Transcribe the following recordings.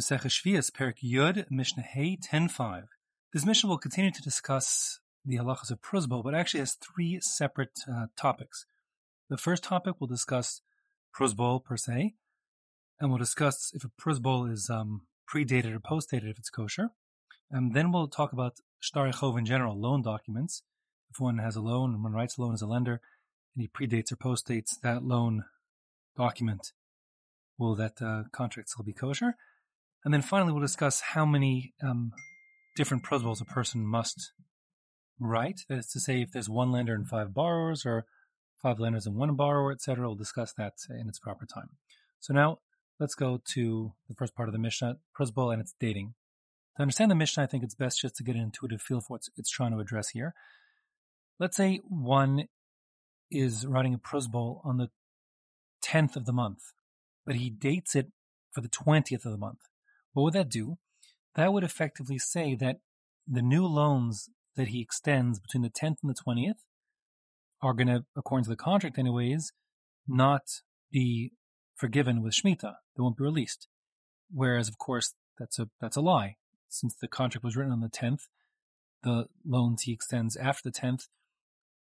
Shvias, Perek Yud, Mishnah Hey 10.5. This Mishnah will continue to discuss the halachas of pruzbul, but actually has three separate uh, topics. The first topic will discuss pruzbul per se, and we'll discuss if a pruzbul is um, predated or postdated if it's kosher. And then we'll talk about shtar chov in general, loan documents. If one has a loan and one writes a loan as a lender, and he predates or postdates that loan document, will that uh, contract still be kosher? And then finally, we'll discuss how many um, different pruzbuls a person must write. That is to say, if there's one lender and five borrowers, or five lenders and one borrower, etc. We'll discuss that in its proper time. So now let's go to the first part of the Mishnah, pruzbul and its dating. To understand the Mishnah, I think it's best just to get an intuitive feel for what it's trying to address here. Let's say one is writing a pruzbul on the 10th of the month, but he dates it for the 20th of the month. What would that do? That would effectively say that the new loans that he extends between the 10th and the 20th are going to, according to the contract anyways, not be forgiven with Shemitah. They won't be released. Whereas, of course, that's a, that's a lie. Since the contract was written on the 10th, the loans he extends after the 10th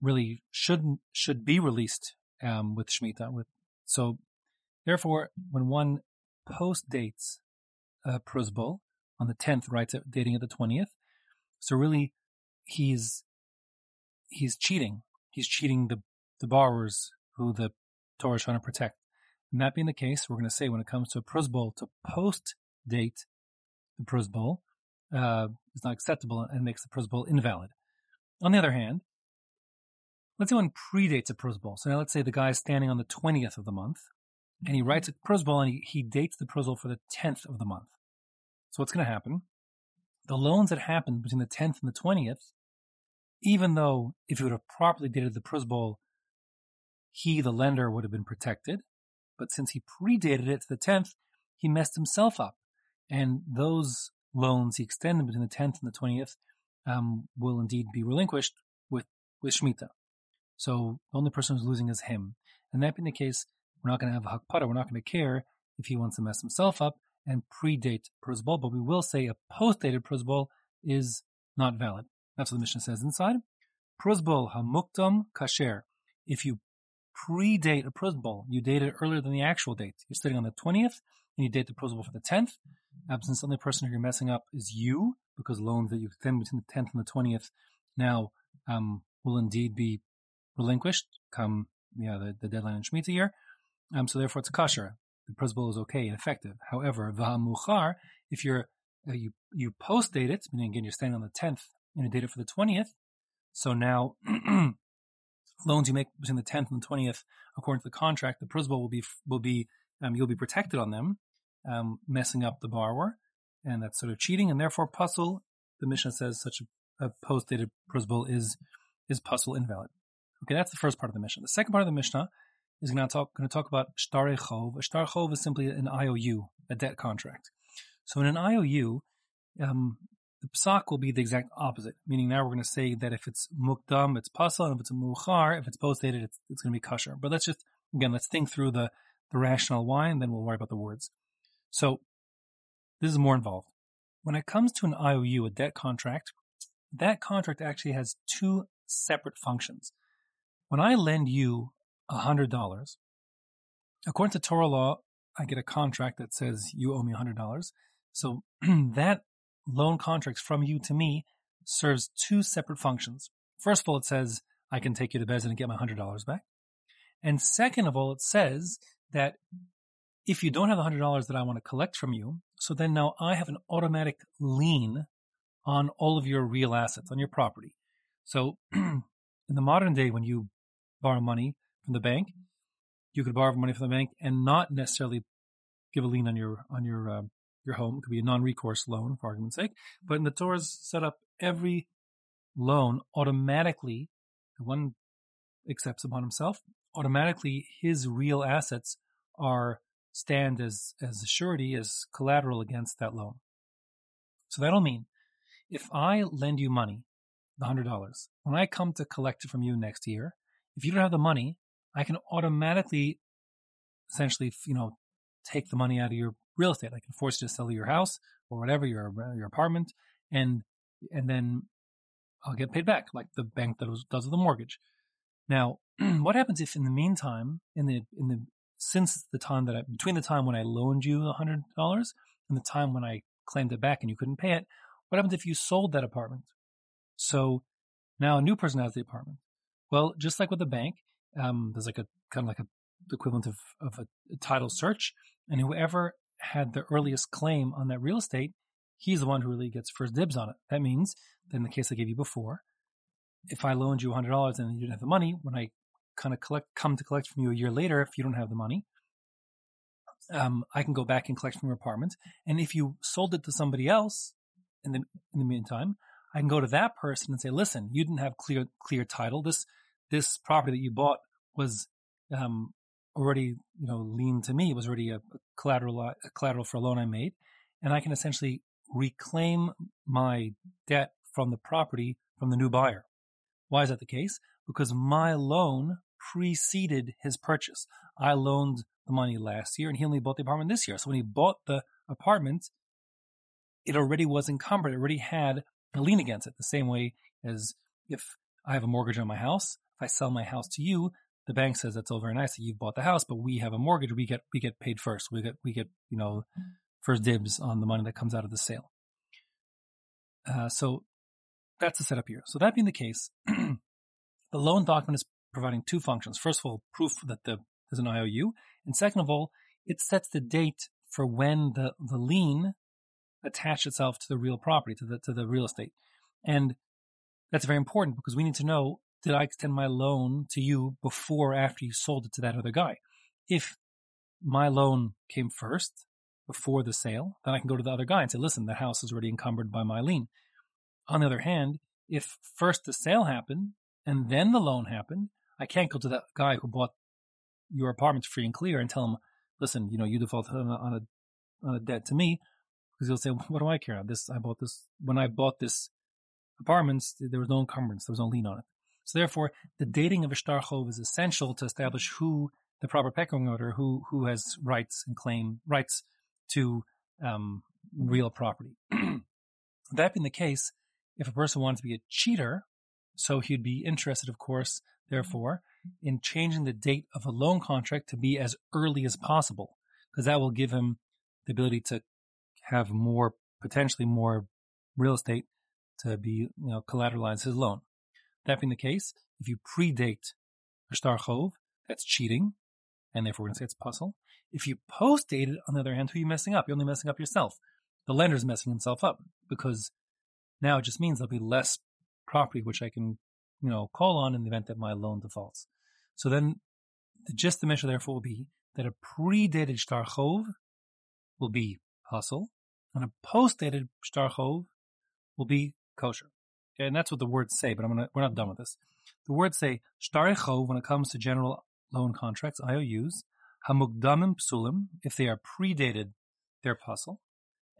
really shouldn't, should be released, um, with Shemitah. With, so therefore, when one post dates uh, pruzbul on the 10th, writes it dating at the 20th. So really, he's he's cheating. He's cheating the the borrowers who the Torah is trying to protect. And that being the case, we're going to say when it comes to a pruzbul to post date the pruzbul uh, is not acceptable and makes the pruzbul invalid. On the other hand, let's say one predates a pruzbul. So now let's say the guy is standing on the 20th of the month and he writes a pruzbul and he, he dates the pruzbul for the 10th of the month. So what's going to happen? The loans that happened between the 10th and the 20th, even though if he would have properly dated the pruzbul, he, the lender, would have been protected. But since he predated it to the 10th, he messed himself up. And those loans he extended between the 10th and the 20th um, will indeed be relinquished with, with Shemitah. So the only person who's losing is him. And that being the case, we're not going to have a hakpada. We're not going to care if he wants to mess himself up and predate pruzbul, but we will say a post-dated pruzbul is not valid. That's what the Mishnah says inside. Pruzbul hamukdam kasher. If you predate a pruzbul, you date it earlier than the actual date. You're sitting on the 20th and you date the pruzbul for the 10th. Absence the only person who you're messing up is you, because loans that you extend between the 10th and the 20th now um, will indeed be relinquished come yeah, the, the deadline in Shemitah year. Um, so therefore it's kasher the pruzbul is okay and effective. However, v'hamuchar, if you're uh, you you post date it, meaning again you're standing on the tenth and you date it for the twentieth, so now loans you make between the tenth and the twentieth, according to the contract, the pruzbul will be will be um, you'll be protected on them, um, messing up the borrower, and that's sort of cheating, and therefore pasul. The Mishnah says such a, a post dated pruzbul is is pasul invalid. Okay, that's the first part of the Mishnah. The second part of the Mishnah is going to talk, going to talk about shtar chov. A shtar is simply an IOU, a debt contract. So in an IOU, um, the psak will be the exact opposite, meaning now we're going to say that if it's mukdam, it's pasal, and if it's a muchar, if it's post-dated, it's, it's going to be kosher. But let's just, again, let's think through the, the rationale why, and then we'll worry about the words. So this is more involved. When it comes to an IOU, a debt contract, that contract actually has two separate functions. When I lend you $100. According to Torah law, I get a contract that says you owe me $100. So that loan contract from you to me serves two separate functions. First of all, it says I can take you to Beis Din and get my $100 back. And second of all, it says that if you don't have the $100 that I want to collect from you, so then now I have an automatic lien on all of your real assets, on your property. So in the modern day, when you borrow money, from the bank. You could borrow money from the bank and not necessarily give a lien on your on your uh, your home. It could be a non-recourse loan, for argument's sake. But in the Torah's set up, every loan automatically, one accepts upon himself, automatically his real assets are stand as as a surety, as collateral against that loan. So that'll mean if I lend you money, the hundred dollars, when I come to collect it from you next year, if you don't have the money, I can automatically essentially, you know, take the money out of your real estate. I can force you to sell your house or whatever your uh, your apartment, and and then I'll get paid back, like the bank that does the mortgage. Now, what happens if in the meantime, in the in the since the time that I, between the time when I loaned you a hundred dollars and the time when I claimed it back and you couldn't pay it, what happens if you sold that apartment? So now a new person has the apartment. Well, just like with the bank, um, there's like a kind of like a equivalent of, of a, a title search, and whoever had the earliest claim on that real estate, he's the one who really gets first dibs on it. That means that in the case I gave you before, if I loaned you $100 and you didn't have the money, when I kind of collect, come to collect from you a year later, if you don't have the money, um, I can go back and collect from your apartment. And if you sold it to somebody else in the in the meantime, I can go to that person and say, "Listen, you didn't have clear clear title. This this property that you bought was um, already you know lien to me. It was already a, collateral a collateral for a loan I made, and I can essentially reclaim my debt from the property from the new buyer. Why is that the case? Because my loan preceded his purchase. I loaned the money last year and he only bought the apartment this year. So when he bought the apartment, it already was encumbered. It already had a lien against it. The same way as if I have a mortgage on my house, if I sell my house to you, the bank says that's all very nice that you've bought the house, but we have a mortgage. We get we get paid first. We get we get you know first dibs on the money that comes out of the sale. Uh, so that's the setup here. So that being the case, the loan document is providing two functions. First of all, proof that the, there's an IOU. And second of all, it sets the date for when the, the lien attached itself to the real property, to the, to the real estate. And that's very important because we need to know, did I extend my loan to you before or after you sold it to that other guy? If my loan came first before the sale, then I can go to the other guy and say, listen, the house is already encumbered by my lien. On the other hand, if first the sale happened and then the loan happened, I can't go to that guy who bought your apartment free and clear and tell him, listen, you know, you defaulted on a, on a, on a debt to me because he'll say, what do I care? This, I bought this, when I bought this apartment, there was no encumbrance, there was no lien on it. So therefore, the dating of a shtar is essential to establish who the proper pecking order, who, who has rights and claim rights to, um, real property. that being the case, if a person wanted to be a cheater, so he'd be interested, of course, therefore, in changing the date of a loan contract to be as early as possible, because that will give him the ability to have more, potentially more real estate to be, you know, collateralize his loan. That being the case, if you predate a shtar chov, that's cheating, and therefore we're going to say it's pasul. If you post date it, on the other hand, who are you messing up? You're only messing up yourself. The lender's messing himself up because now it just means there'll be less property which I can you know, call on in the event that my loan defaults. So then the gist of the measure therefore will be that a predated shtar chov will be pasul, and a post-dated shtar chov will be kosher. And that's what the words say, but I'm gonna, we're not done with this. The words say when it comes to general loan contracts, IOUs, hamukdamim psulim, if they are predated, they're pasul,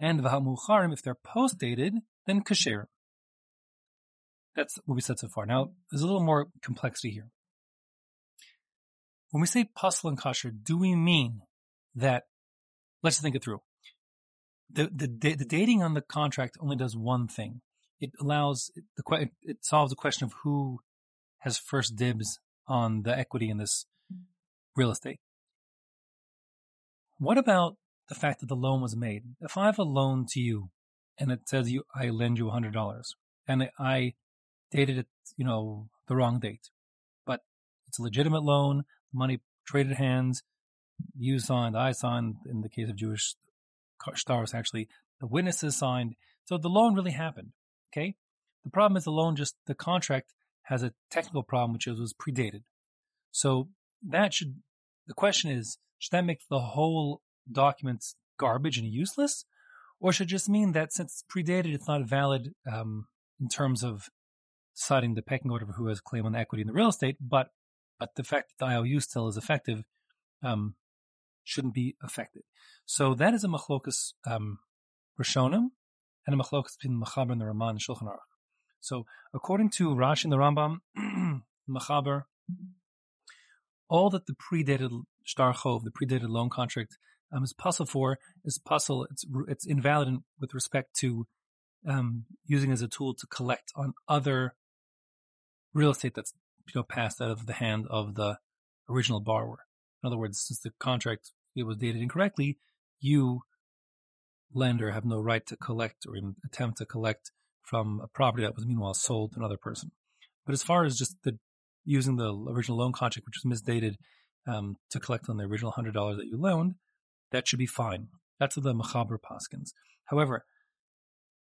and v'hamucharim, if they're post-dated, then kasher. That's what we said so far. Now, there's a little more complexity here. When we say pasul and kosher, do we mean that, let's think it through. The, the, the dating on the contract only does one thing. It allows, the, it solves the question of who has first dibs on the equity in this real estate. What about the fact that the loan was made? If I have a loan to you and it says you, I lend you $100 and I dated it, you know, the wrong date. But it's a legitimate loan, money traded hands, you signed, I signed, in the case of Jewish shtars, actually, the witnesses signed. So the loan really happened. Okay. The problem is loan just, the contract has a technical problem, which is was predated. So that should, the question is, should that make the whole document garbage and useless? Or should it just mean that since it's predated, it's not valid um, in terms of deciding the pecking order of who has claim on the equity in the real estate, but but the fact that the IOU still is effective um, shouldn't be affected. So that is a machlokas um, Rishonim and a machlokas between the Mechaber and the Raman and Shulchan Aruch. So according to Rashi and the Rambam, Mechaber, all that the predated shtar chov, the predated loan contract, um, is pasul for is pasul. It's it's invalid with respect to um, using as a tool to collect on other real estate that's you know passed out of the hand of the original borrower. In other words, since the contract it was dated incorrectly, you lender have no right to collect or even attempt to collect from a property that was meanwhile sold to another person. But as far as just the using the original loan contract, which was misdated, um, to collect on the original hundred dollars that you loaned, that should be fine. That's the Mechaber Paskens. However,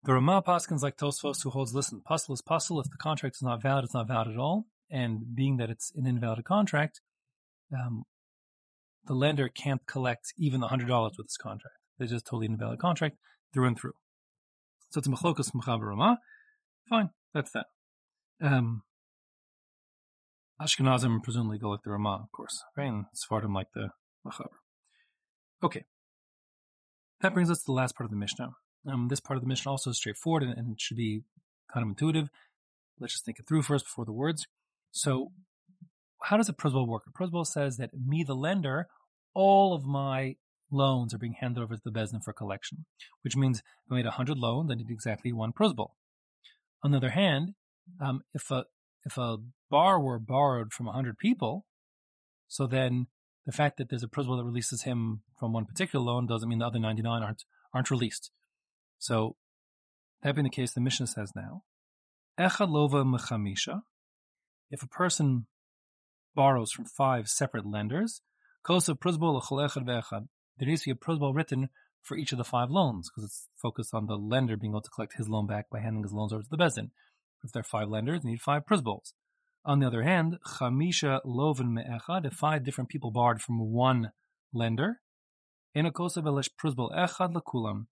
the Ramah Paskens like Tosfos who holds, listen, pasul is pasul. If the contract is not valid, it's not valid at all. And being that it's an invalid contract, um, the lender can't collect even the hundred dollars with this contract. It's just totally invalid contract through and through. So it's Mechlokas Mechaber Ramah. Fine, that's that. Um, Ashkenazim presumably go like the Ramah, of course, right? And Sephardim like the Mechaber. Okay. That brings us to the last part of the Mishnah. Um, this part of the Mishnah also is straightforward and, and should be kind of intuitive. Let's just think it through first before the words. So, how does a prosbol work? A prosbol says that me, the lender, all of my loans are being handed over to the Bezdin for collection, which means if I made 100 loans, I need exactly one prosbol. On the other hand, um, if a if a borrower borrowed from 100 people, so then the fact that there's a prosbol that releases him from one particular loan doesn't mean the other 99 aren't aren't released. So that being the case, the Mishnah says now, Echad lova mechamisha. If a person borrows from five separate lenders, kosa prosbol ve'echad. There needs to be a prosbol written for each of the five loans because it's focused on the lender being able to collect his loan back by handing his loans over to the bezin. If there are five lenders, you need five prosbols. On the other hand, chamisha loven me'echad, if five different people borrowed from one lender, in a enakosa velish prosbol echad lekulam,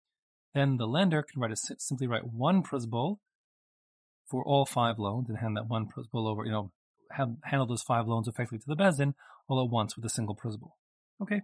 then the lender can write a, simply write one prosbol for all five loans and hand that one prosbol over, you know, have, handle those five loans effectively to the bezdin all at once with a single prosbol.